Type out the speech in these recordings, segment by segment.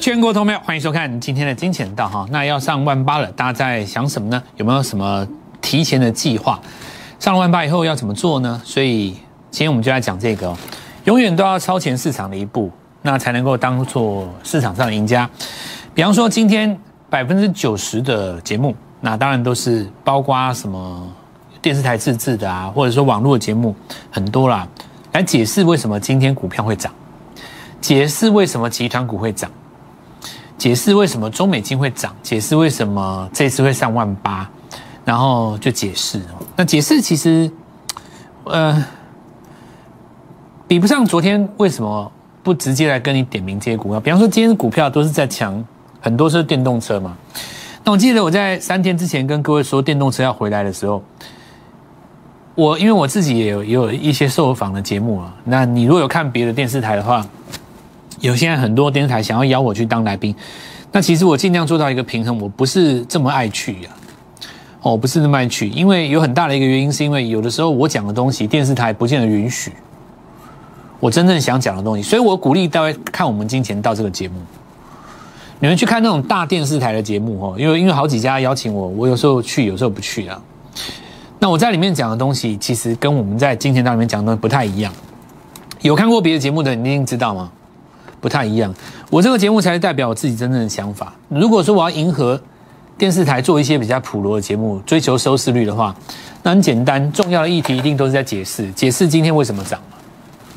全国同票，欢迎收看今天的金钱道哈。那要上万八了，大家在想什么呢？有没有什么提前的计划？上了万八以后要怎么做呢？所以今天我们就来讲这个，永远都要超前市场的一步，那才能够当做市场上的赢家。比方说今天百分之九十的节目，那当然都是包括什么电视台自制的啊，或者说网络节目很多啦，来解释为什么今天股票会涨，解释为什么集团股会涨。解释为什么中美金会涨，解释为什么这次会上万八，然后就解释哦。那解释其实，呃，比不上昨天为什么不直接来跟你点名这些股票？比方说今天股票都是在抢，很多是电动车嘛。那我记得我在三天之前跟各位说电动车要回来的时候，我因为我自己也有也有一些受访的节目啊。那你如果有看别的电视台的话。有现在很多电视台想要邀我去当来宾，那其实我尽量做到一个平衡，我不是这么爱去呀，哦，不是那么爱去，因为有很大的一个原因，是因为有的时候我讲的东西电视台不见得允许我真正想讲的东西，所以我鼓励大家看我们金钱道这个节目，你们去看那种大电视台的节目哦，因为因为好几家邀请我，我有时候去，有时候不去啊。那我在里面讲的东西，其实跟我们在金钱道里面讲的东西不太一样。有看过别的节目的，你一定知道吗？不太一样，我这个节目才是代表我自己真正的想法。如果说我要迎合电视台做一些比较普罗的节目，追求收视率的话，那很简单，重要的议题一定都是在解释，解释今天为什么涨，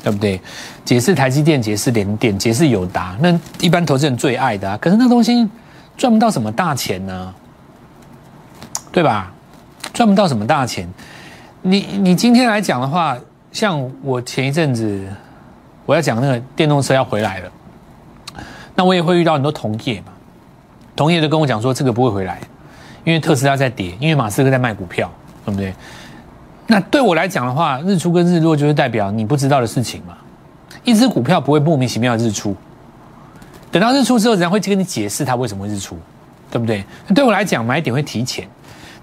对不对？解释台积电，解释联电，解释友达，那一般投资人最爱的啊。可是那东西赚不到什么大钱呢，对吧？赚不到什么大钱。你你今天来讲的话，像我前一阵子我要讲那个电动车要回来了。那我也会遇到很多同业嘛，同业都跟我讲说这个不会回来，因为特斯拉在跌，因为马斯克在卖股票，对不对？那对我来讲的话，日出跟日落就是代表你不知道的事情嘛。一只股票不会莫名其妙的日出，等到日出之后，人家会去跟你解释它为什么会日出，对不对？对我来讲，买点会提前。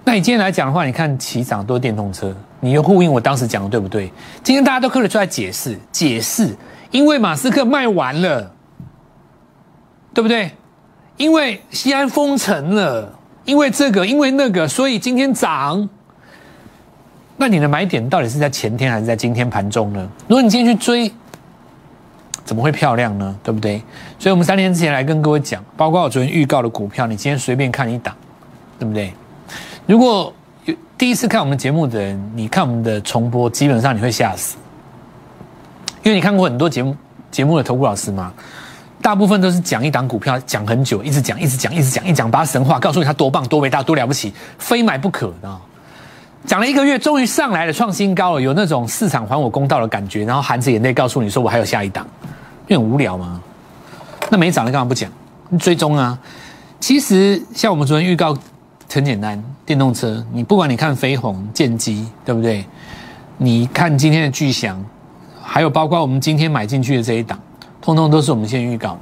那你今天来讲的话，你看起涨都是电动车，你又呼应我当时讲的对不对？今天大家都可以出来解释，解释，因为马斯克卖完了。对不对？因为西安封城了，因为这个，因为那个，所以今天涨。那你的买点到底是在前天还是在今天盘中呢？如果你今天去追，怎么会漂亮呢？对不对？所以我们三天之前来跟各位讲，包括我昨天预告的股票，你今天随便看一档，对不对？如果有第一次看我们节目的人，你看我们的重播，基本上你会吓死，因为你看过很多节目节目的投顾老师吗？大部分都是讲一档股票，讲很久，一直讲，一直讲，一直讲，一讲把神话告诉你它多棒、多伟大、多了不起，非买不可啊！讲了一个月，终于上来了，创新高了，有那种市场还我公道的感觉，然后含着眼泪告诉你说我还有下一档，很无聊吗？那没涨的干嘛不讲？追踪啊！其实像我们昨天预告很简单，电动车，你不管你看飞鸿、剑机，对不对？你看今天的巨翔，还有包括我们今天买进去的这一档。通通都是我们先预告，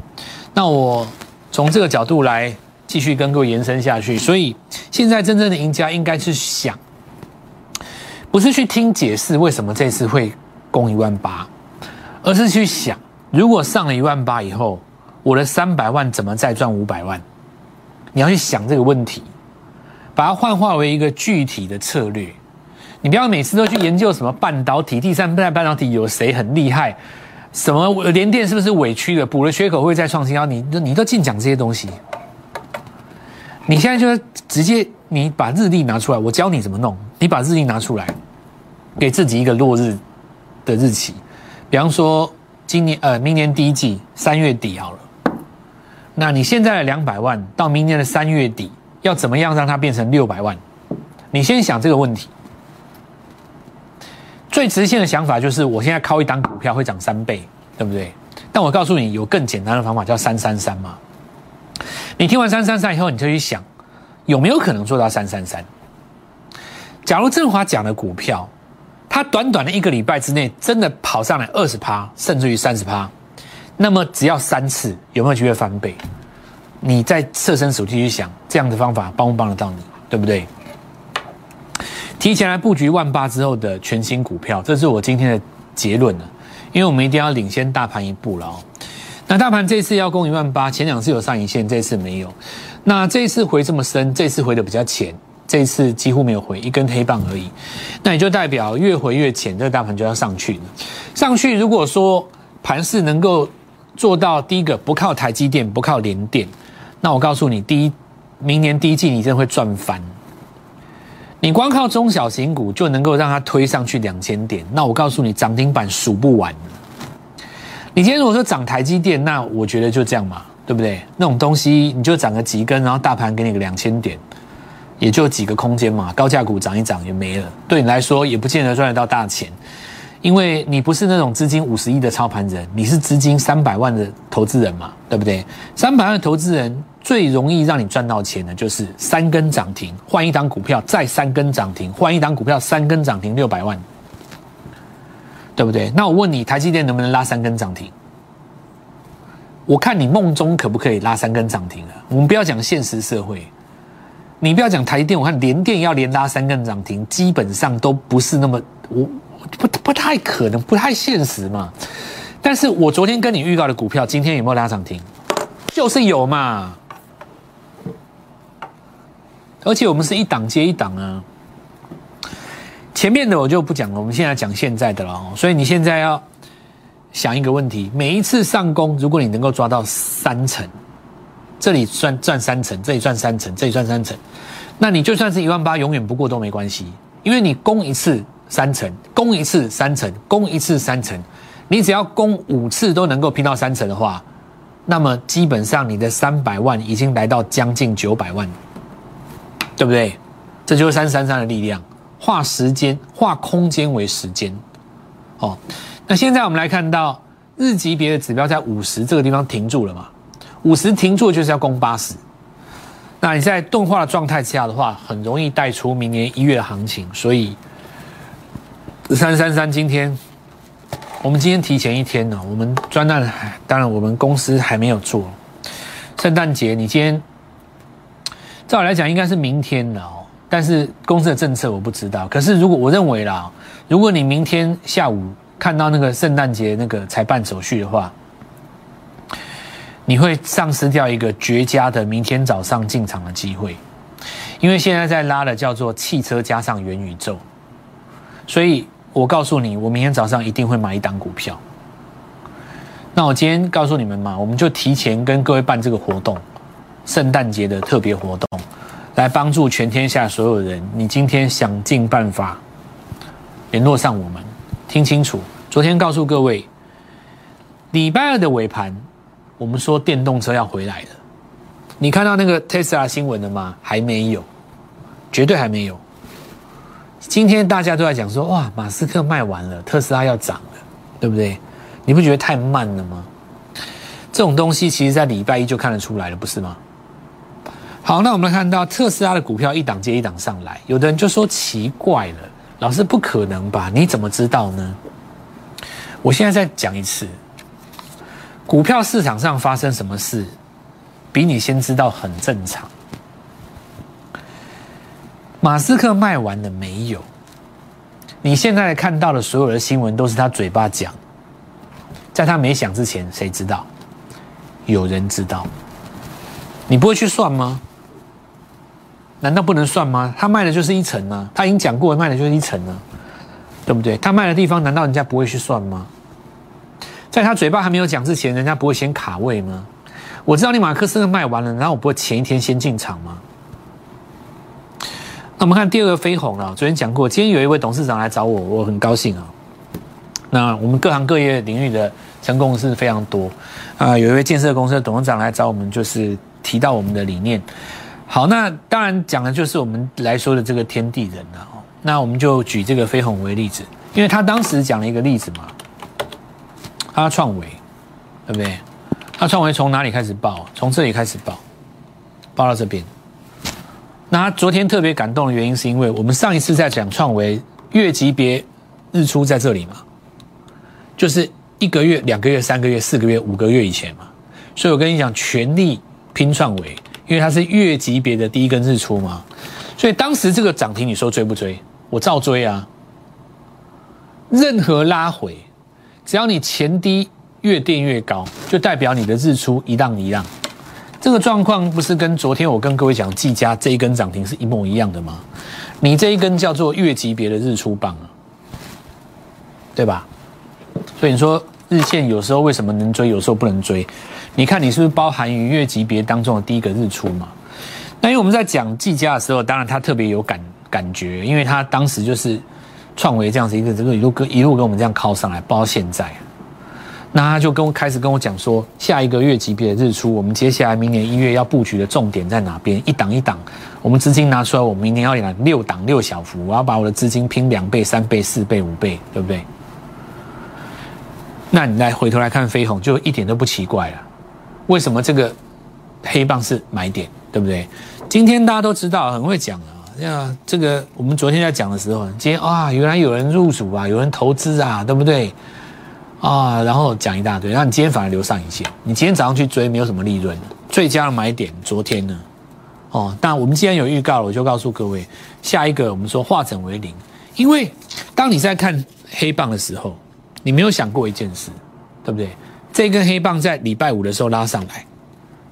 那我从这个角度来继续跟各位延伸下去。所以现在真正的赢家应该是想，不是去听解释为什么这次会攻一万八，而是去想，如果上了一万八以后，我的三百万怎么再赚五百万？你要去想这个问题，把它幻化为一个具体的策略。你不要每次都去研究什么半导体、第三代半导体有谁很厉害。什么连电是不是委屈的？补了缺口会再创新高？你你都净讲这些东西。你现在就直接你把日历拿出来，我教你怎么弄。你把日历拿出来，给自己一个落日的日期。比方说今年呃明年第一季三月底好了。那你现在的两百万到明年的三月底要怎么样让它变成六百万？你先想这个问题。最直线的想法就是，我现在靠一单股票会涨三倍，对不对？但我告诉你，有更简单的方法，叫三三三嘛。你听完三三三以后，你就去想，有没有可能做到三三三？假如振华讲的股票，它短短的一个礼拜之内真的跑上来二十趴，甚至于三十趴，那么只要三次，有没有机会翻倍？你再设身处地去想，这样的方法帮不帮得到你，对不对？提前来布局万八之后的全新股票，这是我今天的结论了。因为我们一定要领先大盘一步了哦。那大盘这次要攻一万八，前两次有上影线，这次没有。那这一次回这么深，这次回的比较浅，这一次几乎没有回，一根黑棒而已。那也就代表越回越浅，这个大盘就要上去了。上去如果说盘势能够做到第一个不靠台积电，不靠联电，那我告诉你，第一明年第一季你真的会赚翻。你光靠中小型股就能够让它推上去两千点，那我告诉你，涨停板数不完。你今天如果说涨台积电，那我觉得就这样嘛，对不对？那种东西你就涨个几根，然后大盘给你个两千点，也就几个空间嘛。高价股涨一涨也没了，对你来说也不见得赚得到大钱，因为你不是那种资金五十亿的操盘人，你是资金三百万的投资人嘛，对不对？三百万的投资人最容易让你赚到钱的就是三根涨停换一档股票，再三根涨停换一档股票，三根涨停六百万。对不对？那我问你，台积电能不能拉三根涨停？我看你梦中可不可以拉三根涨停啊？我们不要讲现实社会，你不要讲台积电，我看联电要连拉三根涨停，基本上都不是那么我不不太可能，不太现实嘛。但是我昨天跟你预告的股票，今天有没有拉涨停？就是有嘛。而且我们是一档接一档啊。前面的我就不讲了，我们现在讲现在的了。所以你现在要想一个问题：每一次上攻，如果你能够抓到三成，这里赚赚三成，这里赚三成，这里赚三成，那你就算是一万八，永远不过都没关系，因为你攻一次三成，攻一次三成，攻一次三成，你只要攻五次都能够拼到三成的话，那么基本上你的三百万已经来到将近九百万，对不对？这就是三三三的力量。化时间，化空间为时间，哦，那现在我们来看到日级别的指标在五十这个地方停住了嘛？五十停住就是要攻八十，那你在钝化的状态下的话，很容易带出明年一月的行情。所以三三三今天，我们今天提前一天呢，我们专案当然我们公司还没有做，圣诞节你今天，照理来讲应该是明天的哦。但是公司的政策我不知道。可是如果我认为啦，如果你明天下午看到那个圣诞节那个才办手续的话，你会丧失掉一个绝佳的明天早上进场的机会，因为现在在拉的叫做汽车加上元宇宙，所以我告诉你，我明天早上一定会买一档股票。那我今天告诉你们嘛，我们就提前跟各位办这个活动，圣诞节的特别活动。来帮助全天下所有人，你今天想尽办法联络上我们，听清楚。昨天告诉各位，礼拜二的尾盘，我们说电动车要回来了。你看到那个特斯拉新闻了吗？还没有，绝对还没有。今天大家都在讲说，哇，马斯克卖完了，特斯拉要涨了，对不对？你不觉得太慢了吗？这种东西其实在礼拜一就看得出来了，不是吗？好，那我们来看到特斯拉的股票一档接一档上来，有的人就说奇怪了，老师不可能吧？你怎么知道呢？我现在再讲一次，股票市场上发生什么事，比你先知道很正常。马斯克卖完了没有？你现在看到的所有的新闻都是他嘴巴讲，在他没想之前，谁知道？有人知道，你不会去算吗？难道不能算吗？他卖的就是一层呢，他已经讲过卖的就是一层呢，对不对？他卖的地方难道人家不会去算吗？在他嘴巴还没有讲之前，人家不会先卡位吗？我知道你马克思的卖完了，然后我不会前一天先进场吗？那我们看第二个飞鸿啊，昨天讲过，今天有一位董事长来找我，我很高兴啊。那我们各行各业领域的成功是非常多啊，有一位建设公司的董事长来找我们，就是提到我们的理念。好，那当然讲的就是我们来说的这个天地人了哦。那我们就举这个飞鸿为例子，因为他当时讲了一个例子嘛，他创维，对不对？他创维从哪里开始报？从这里开始报，报到这边。那他昨天特别感动的原因，是因为我们上一次在讲创维月级别日出在这里嘛，就是一个月、两个月、三个月、四个月、五个月以前嘛。所以我跟你讲，全力拼创维。因为它是月级别的第一根日出嘛，所以当时这个涨停，你说追不追？我照追啊！任何拉回，只要你前低越垫越高，就代表你的日出一浪一浪。这个状况不是跟昨天我跟各位讲技嘉这一根涨停是一模一样的吗？你这一根叫做月级别的日出棒啊，对吧？所以你说日线有时候为什么能追，有时候不能追？你看你是不是包含于月级别当中的第一个日出嘛？那因为我们在讲技嘉的时候，当然他特别有感感觉，因为他当时就是创维这样子一个这个一路跟一路跟我们这样靠上来，包到现在。那他就跟我开始跟我讲说，下一个月级别的日出，我们接下来明年一月要布局的重点在哪边？一档一档，我们资金拿出来，我明年要两六档六小幅，我要把我的资金拼两倍、三倍、四倍、五倍，对不对？那你来回头来看飞鸿，就一点都不奇怪了。为什么这个黑棒是买点，对不对？今天大家都知道，很会讲啊。那这个我们昨天在讲的时候，今天啊，原来有人入主啊，有人投资啊，对不对？啊，然后讲一大堆，那你今天反而留上影线，你今天早上去追没有什么利润，最佳的买点昨天呢？哦，但我们既然有预告了，我就告诉各位，下一个我们说化整为零，因为当你在看黑棒的时候，你没有想过一件事，对不对？这根黑棒在礼拜五的时候拉上来，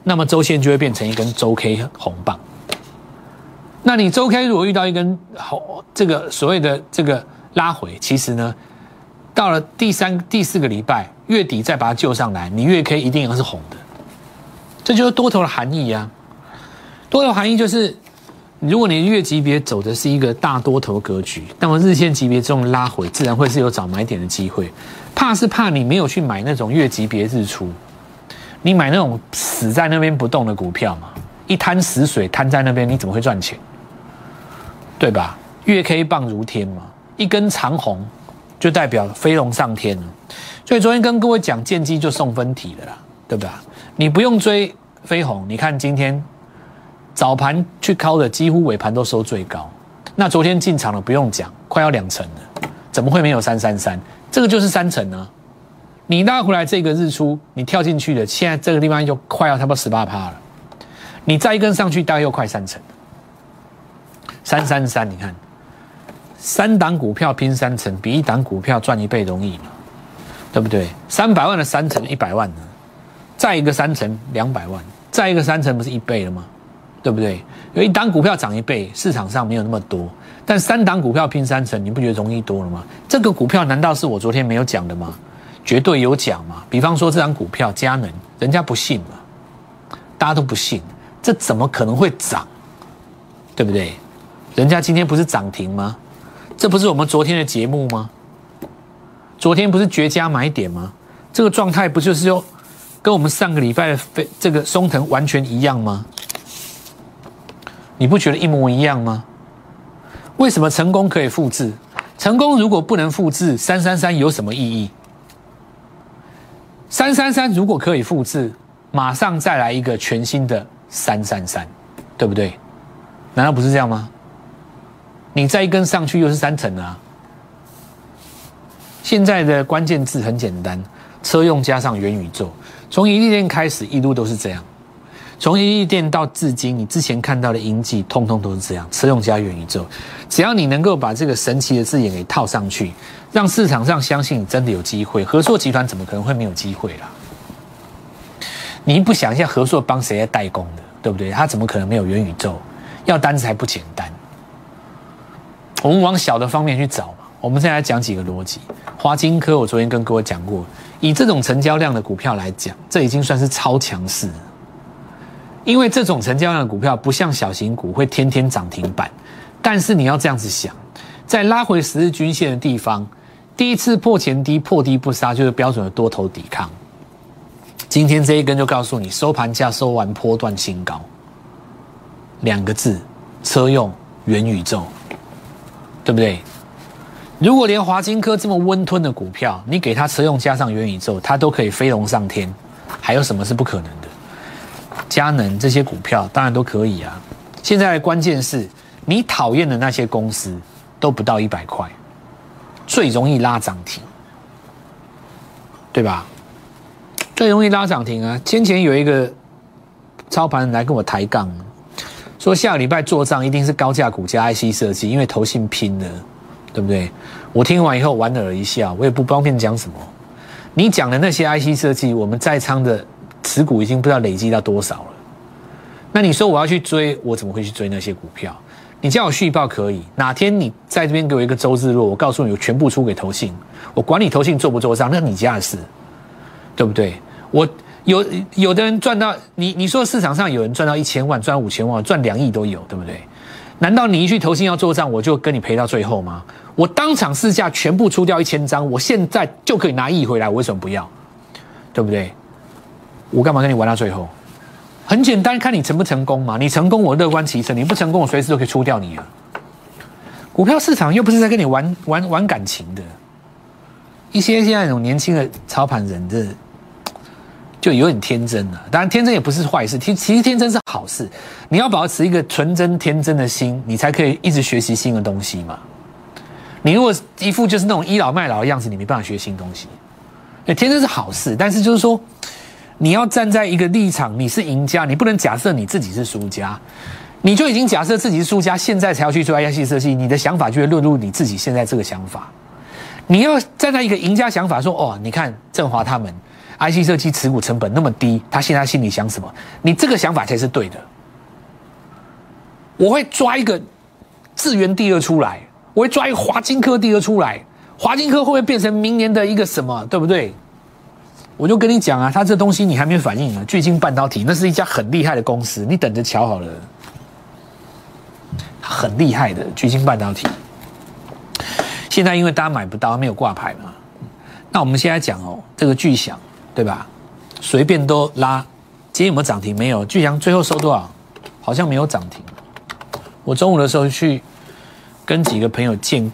那么周线就会变成一根周 K 红棒。那你周 K 如果遇到一根红这个所谓的这个拉回，其实呢？到了第三、第四个礼拜月底再把它救上来，你月 K 一定要是红的，这就是多头的含义呀。多头含义就是，如果你月级别走的是一个大多头格局，那么日线级别这种拉回，自然会是有找买点的机会。怕是怕你没有去买那种月级别日出，你买那种死在那边不动的股票嘛，一滩死水摊在那边，你怎么会赚钱？对吧？月 K 棒如天嘛，一根长红。就代表飞龙上天了，所以昨天跟各位讲见机就送分题了啦，对不对？你不用追飞鸿，你看今天早盘去敲的，几乎尾盘都收最高。那昨天进场了，不用讲，快要两成了，怎么会没有三三三？这个就是三成呢。你拉回来这个日出，你跳进去的，现在这个地方就快要差不多十八趴了。你再一根上去，大概又快三成。三三三，你看。三档股票拼三成，比一档股票赚一倍容易嘛？对不对？三百万的三成一百万呢？再一个三成两百万，再一个三成不是一倍了吗？对不对？有一档股票涨一倍，市场上没有那么多，但三档股票拼三成，你不觉得容易多了吗？这个股票难道是我昨天没有讲的吗？绝对有讲嘛！比方说这张股票佳能，人家不信嘛，大家都不信，这怎么可能会涨？对不对？人家今天不是涨停吗？这不是我们昨天的节目吗？昨天不是绝佳买点吗？这个状态不就是说跟我们上个礼拜的飞这个松藤完全一样吗？你不觉得一模一样吗？为什么成功可以复制？成功如果不能复制，三三三有什么意义？三三三如果可以复制，马上再来一个全新的三三三，对不对？难道不是这样吗？你再一根上去又是三层啊！现在的关键字很简单，车用加上元宇宙。从一利店开始，一路都是这样。从一亿店到至今，你之前看到的音记，通通都是这样。车用加元宇宙，只要你能够把这个神奇的字眼给套上去，让市场上相信你真的有机会。合硕集团怎么可能会没有机会啦？你不想一下，合硕帮谁在代工的，对不对？他怎么可能没有元宇宙？要单子还不简单。我们往小的方面去找嘛。我们现在讲几个逻辑。华金科，我昨天跟各位讲过，以这种成交量的股票来讲，这已经算是超强势。因为这种成交量的股票不像小型股会天天涨停板，但是你要这样子想，在拉回十日均线的地方，第一次破前低破低不杀，就是标准的多头抵抗。今天这一根就告诉你，收盘价收完波段新高，两个字：车用元宇宙。对不对？如果连华金科这么温吞的股票，你给它车用加上元宇宙，它都可以飞龙上天，还有什么是不可能？佳能这些股票当然都可以啊。现在关键是你讨厌的那些公司都不到一百块，最容易拉涨停，对吧？最容易拉涨停啊！先前有一个操盘来跟我抬杠。说下个礼拜做账一定是高价股加 IC 设计，因为投信拼的，对不对？我听完以后莞尔一笑，我也不方便讲什么。你讲的那些 IC 设计，我们在仓的持股已经不知道累积到多少了。那你说我要去追，我怎么会去追那些股票？你叫我续报可以，哪天你在这边给我一个周日落，我告诉你，我全部出给投信，我管你投信做不做账，那是你家的事，对不对？我有有的人赚到你，你说市场上有人赚到一千万，赚五千万，赚两亿都有，对不对？难道你一去投信要做账，我就跟你赔到最后吗？我当场市价全部出掉一千张，我现在就可以拿亿回来，我为什么不要？对不对？我干嘛跟你玩到最后？很简单，看你成不成功嘛。你成功，我乐观其成；你不成功，我随时都可以出掉你啊。股票市场又不是在跟你玩玩玩感情的。一些现在那种年轻的操盘人，这就有点天真了。当然，天真也不是坏事，其其实天真是好事。你要保持一个纯真天真的心，你才可以一直学习新的东西嘛。你如果一副就是那种倚老卖老的样子，你没办法学新东西。天真是好事，但是就是说。你要站在一个立场，你是赢家，你不能假设你自己是输家，你就已经假设自己是输家，现在才要去做 IC 设计，你的想法就会落入你自己现在这个想法。你要站在一个赢家想法，说哦，你看振华他们 IC 设计持股成本那么低，他现在心里想什么？你这个想法才是对的。我会抓一个智源第二出来，我会抓一个华金科第二出来，华金科会不会变成明年的一个什么？对不对？我就跟你讲啊，它这东西你还没反应呢。巨晶半导体那是一家很厉害的公司，你等着瞧好了。很厉害的巨晶半导体，现在因为大家买不到，没有挂牌嘛。那我们现在讲哦，这个巨响对吧？随便都拉，今天有没有涨停？没有。巨响最后收多少？好像没有涨停。我中午的时候去跟几个朋友见，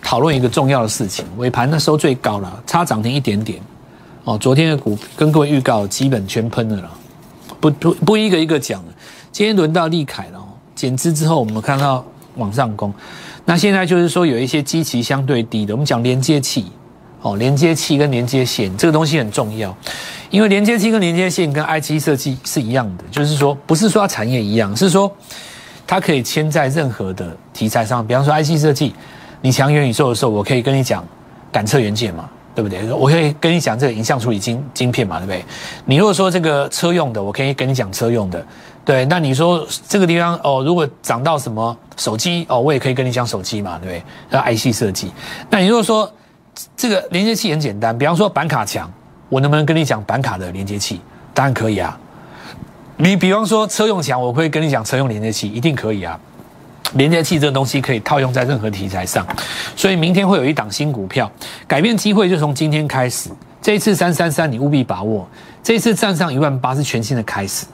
讨论一个重要的事情。尾盘那收最高了，差涨停一点点。哦，昨天的股跟各位预告，基本全喷了啦，不不不一个一个讲。了。今天轮到利凯了，减资之后我们看到往上攻，那现在就是说有一些基期相对低的，我们讲连接器，哦，连接器跟连接线这个东西很重要，因为连接器跟连接线跟 IC 设计是一样的，就是说不是说它产业一样，是说它可以牵在任何的题材上，比方说 IC 设计，你强元宇宙的时候，我可以跟你讲感测元件嘛。对不对？我可以跟你讲这个影像处理晶晶片嘛，对不对？你如果说这个车用的，我可以跟你讲车用的，对。那你说这个地方哦，如果涨到什么手机哦，我也可以跟你讲手机嘛，对不对？那 IC 设计。那你如果说这个连接器很简单，比方说板卡强，我能不能跟你讲板卡的连接器？当然可以啊。你比方说车用强，我会跟你讲车用连接器，一定可以啊。连接器这个东西可以套用在任何题材上，所以明天会有一档新股票，改变机会就从今天开始。这一次三三三你务必把握，这一次站上一万八是全新的开始。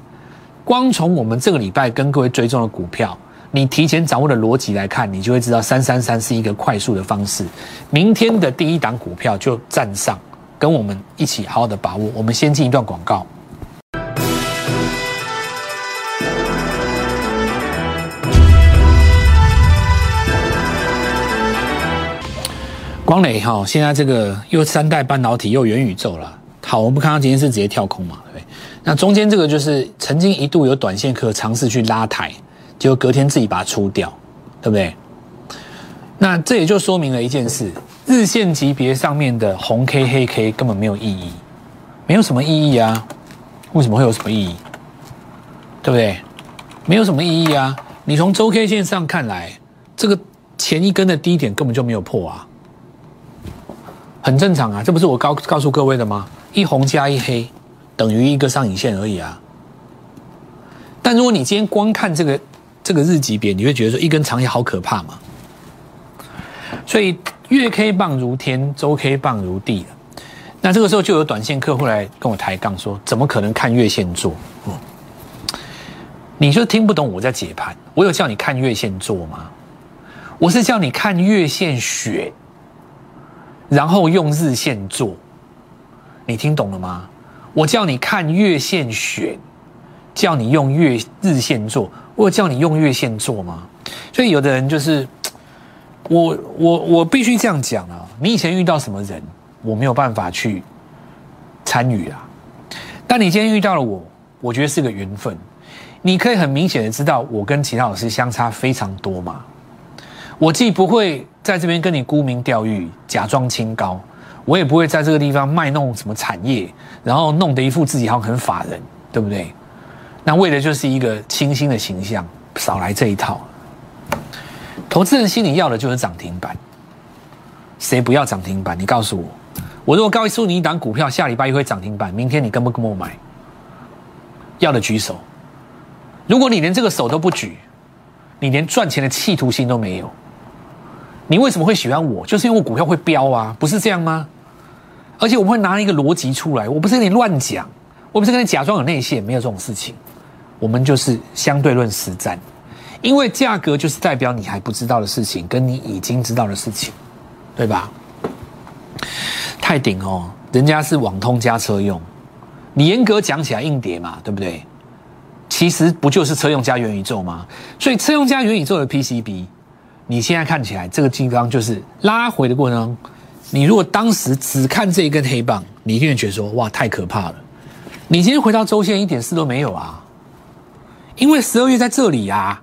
光从我们这个礼拜跟各位追踪的股票，你提前掌握的逻辑来看，你就会知道三三三是一个快速的方式。明天的第一档股票就站上，跟我们一起好好的把握。我们先进一段广告。光磊哈，现在这个又三代半导体又元宇宙了。好，我们看到今天是直接跳空嘛，对不对？那中间这个就是曾经一度有短线客尝试去拉抬，结果隔天自己把它出掉，对不对？那这也就说明了一件事：日线级别上面的红 K 黑 K 根本没有意义，没有什么意义啊。为什么会有什么意义？对不对？没有什么意义啊。你从周 K 线上看来，这个前一根的低点根本就没有破啊。很正常啊，这不是我告告诉各位的吗？一红加一黑等于一个上影线而已啊。但如果你今天光看这个这个日级别，你会觉得说一根长线好可怕嘛？所以月 K 棒如天，周 K 棒如地那这个时候就有短线客户来跟我抬杠说：怎么可能看月线做？嗯，你就听不懂我在解盘？我有叫你看月线做吗？我是叫你看月线选。然后用日线做，你听懂了吗？我叫你看月线选，叫你用月日线做，我有叫你用月线做吗？所以有的人就是，我我我必须这样讲啊！你以前遇到什么人，我没有办法去参与啊。但你今天遇到了我，我觉得是个缘分。你可以很明显的知道，我跟其他老师相差非常多嘛。我既不会在这边跟你沽名钓誉、假装清高，我也不会在这个地方卖弄什么产业，然后弄得一副自己好像很法人，对不对？那为的就是一个清新的形象，少来这一套。投资人心里要的就是涨停板，谁不要涨停板？你告诉我，我如果告诉你一档股票下礼拜一会涨停板，明天你跟不跟我买？要的举手。如果你连这个手都不举，你连赚钱的企图心都没有，你为什么会喜欢我？就是因为我股票会飙啊，不是这样吗？而且我们会拿一个逻辑出来，我不是跟你乱讲，我不是跟你假装有内线，没有这种事情，我们就是相对论实战。因为价格就是代表你还不知道的事情，跟你已经知道的事情，对吧？泰鼎哦，人家是网通加车用，你严格讲起来硬碟嘛，对不对？其实不就是车用加元宇宙吗？所以车用加元宇宙的 PCB，你现在看起来这个地方就是拉回的过程。你如果当时只看这一根黑棒，你一定会觉得说哇太可怕了。你今天回到周线一点事都没有啊，因为十二月在这里啊。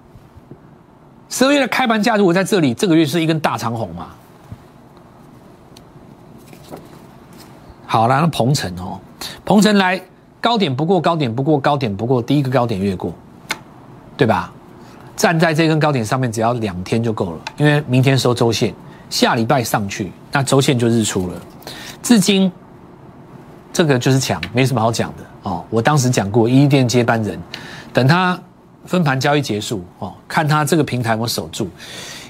十二月的开盘价如果在这里，这个月是一根大长红嘛？好了，那鹏程哦，鹏程来高点不过，高点不过，高点不过，第一个高点越过，对吧？站在这根高点上面，只要两天就够了，因为明天收周线，下礼拜上去，那周线就日出了。至今这个就是强，没什么好讲的哦。我当时讲过，一店接班人，等他。分盘交易结束哦，看它这个平台有没有守住，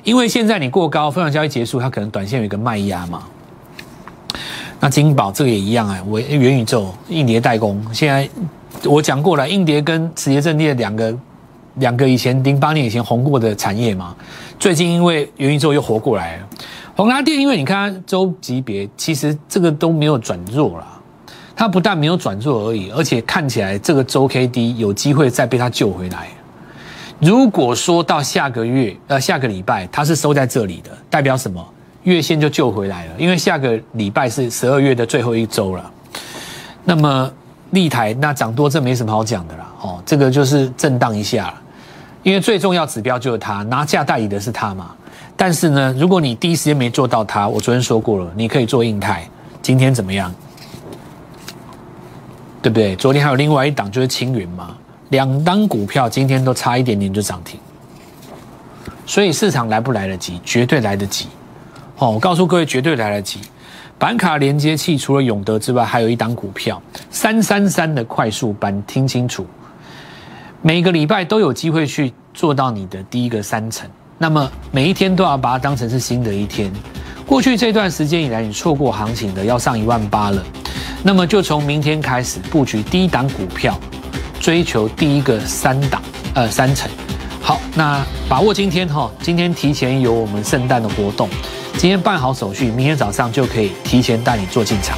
因为现在你过高，分盘交易结束，它可能短线有一个卖压嘛。那金宝这个也一样啊，我元宇宙硬碟代工，现在我讲过了，硬碟跟磁碟阵列两个两个以前零八年以前红过的产业嘛，最近因为元宇宙又活过来了。宏达电，因为你看周级别，其实这个都没有转弱了。它不但没有转弱而已，而且看起来这个周 K D 有机会再被它救回来。如果说到下个月，呃，下个礼拜它是收在这里的，代表什么？月线就救回来了，因为下个礼拜是十二月的最后一周了。那么立台那涨多，这没什么好讲的啦。哦，这个就是震荡一下，因为最重要指标就是它拿价代理的是它嘛。但是呢，如果你第一时间没做到它，我昨天说过了，你可以做硬态。今天怎么样？对不对？昨天还有另外一档就是青云嘛。两单股票今天都差一点点就涨停，所以市场来不来得及？绝对来得及。哦，我告诉各位，绝对来得及。板卡连接器除了永德之外，还有一档股票三三三的快速班，听清楚，每个礼拜都有机会去做到你的第一个三层。那么每一天都要把它当成是新的一天。过去这段时间以来，你错过行情的要上一万八了，那么就从明天开始布局第一档股票。追求第一个三档，呃，三层。好，那把握今天哈，今天提前有我们圣诞的活动，今天办好手续，明天早上就可以提前带你做进场。